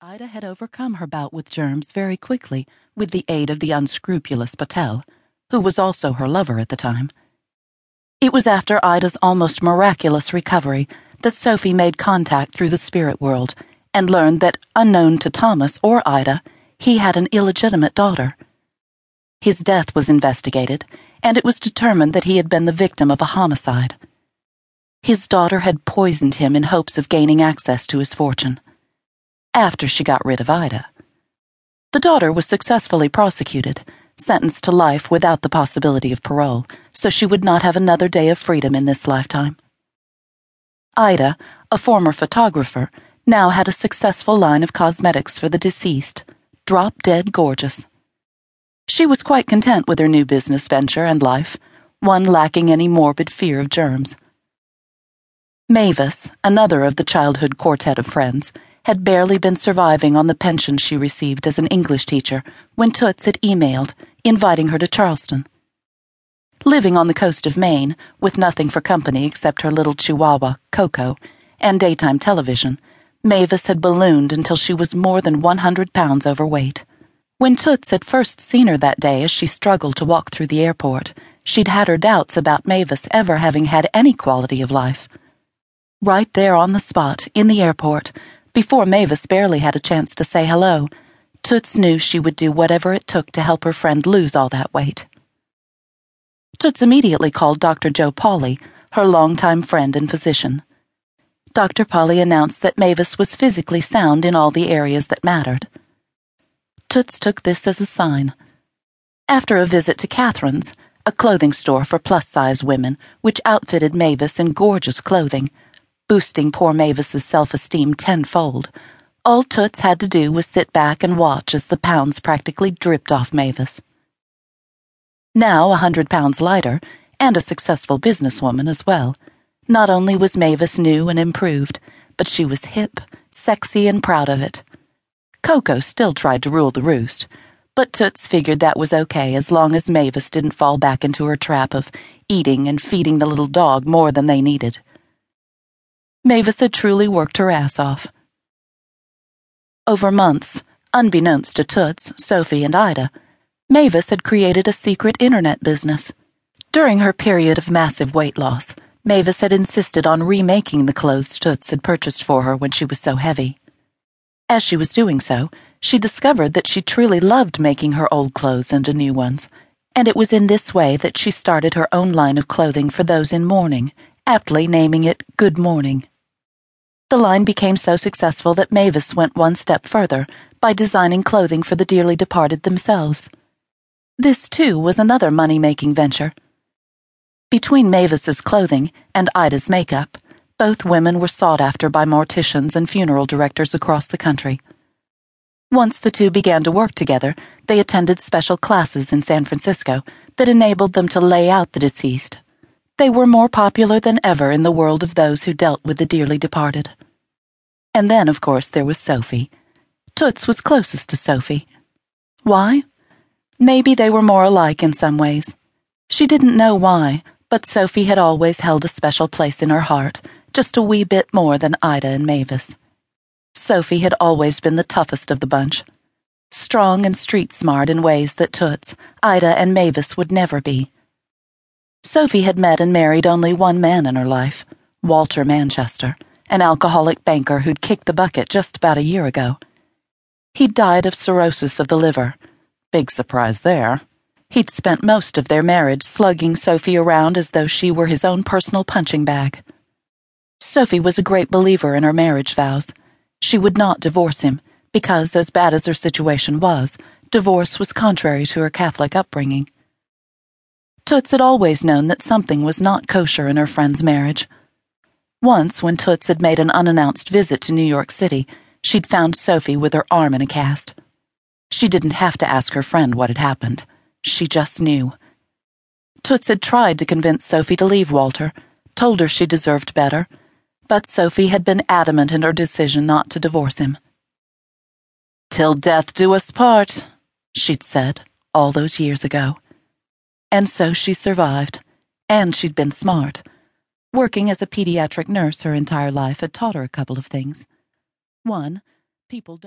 Ida had overcome her bout with germs very quickly with the aid of the unscrupulous Patel, who was also her lover at the time. It was after Ida's almost miraculous recovery that Sophie made contact through the spirit world and learned that, unknown to Thomas or Ida, he had an illegitimate daughter. His death was investigated, and it was determined that he had been the victim of a homicide. His daughter had poisoned him in hopes of gaining access to his fortune. After she got rid of Ida. The daughter was successfully prosecuted, sentenced to life without the possibility of parole, so she would not have another day of freedom in this lifetime. Ida, a former photographer, now had a successful line of cosmetics for the deceased, drop dead gorgeous. She was quite content with her new business venture and life, one lacking any morbid fear of germs. Mavis, another of the childhood quartet of friends, had barely been surviving on the pension she received as an English teacher when Toots had emailed, inviting her to Charleston. Living on the coast of Maine, with nothing for company except her little chihuahua, Coco, and daytime television, Mavis had ballooned until she was more than 100 pounds overweight. When Toots had first seen her that day as she struggled to walk through the airport, she'd had her doubts about Mavis ever having had any quality of life. Right there on the spot, in the airport, before Mavis barely had a chance to say hello, Toots knew she would do whatever it took to help her friend lose all that weight. Toots immediately called Dr. Joe Polly, her longtime friend and physician. Dr. Polly announced that Mavis was physically sound in all the areas that mattered. Toots took this as a sign. After a visit to Catherine's, a clothing store for plus size women, which outfitted Mavis in gorgeous clothing, boosting poor Mavis's self esteem tenfold. All Toots had to do was sit back and watch as the pounds practically dripped off Mavis. Now a hundred pounds lighter, and a successful businesswoman as well, not only was Mavis new and improved, but she was hip, sexy, and proud of it. Coco still tried to rule the roost, but Toots figured that was okay as long as Mavis didn't fall back into her trap of eating and feeding the little dog more than they needed. Mavis had truly worked her ass off. Over months, unbeknownst to Toots, Sophie, and Ida, Mavis had created a secret internet business. During her period of massive weight loss, Mavis had insisted on remaking the clothes Toots had purchased for her when she was so heavy. As she was doing so, she discovered that she truly loved making her old clothes into new ones, and it was in this way that she started her own line of clothing for those in mourning, aptly naming it Good Mourning. The line became so successful that Mavis went one step further by designing clothing for the dearly departed themselves. This, too, was another money making venture. Between Mavis's clothing and Ida's makeup, both women were sought after by morticians and funeral directors across the country. Once the two began to work together, they attended special classes in San Francisco that enabled them to lay out the deceased they were more popular than ever in the world of those who dealt with the dearly departed. And then, of course, there was Sophie. Toots was closest to Sophie. Why? Maybe they were more alike in some ways. She didn't know why, but Sophie had always held a special place in her heart, just a wee bit more than Ida and Mavis. Sophie had always been the toughest of the bunch. Strong and street smart in ways that Toots, Ida, and Mavis would never be. Sophie had met and married only one man in her life Walter Manchester, an alcoholic banker who'd kicked the bucket just about a year ago. He'd died of cirrhosis of the liver. Big surprise there. He'd spent most of their marriage slugging Sophie around as though she were his own personal punching bag. Sophie was a great believer in her marriage vows. She would not divorce him, because, as bad as her situation was, divorce was contrary to her Catholic upbringing. Toots had always known that something was not kosher in her friend's marriage. Once, when Toots had made an unannounced visit to New York City, she'd found Sophie with her arm in a cast. She didn't have to ask her friend what had happened. She just knew. Toots had tried to convince Sophie to leave Walter, told her she deserved better, but Sophie had been adamant in her decision not to divorce him. Till death do us part, she'd said all those years ago. And so she survived. And she'd been smart. Working as a pediatric nurse her entire life had taught her a couple of things. One, people don't.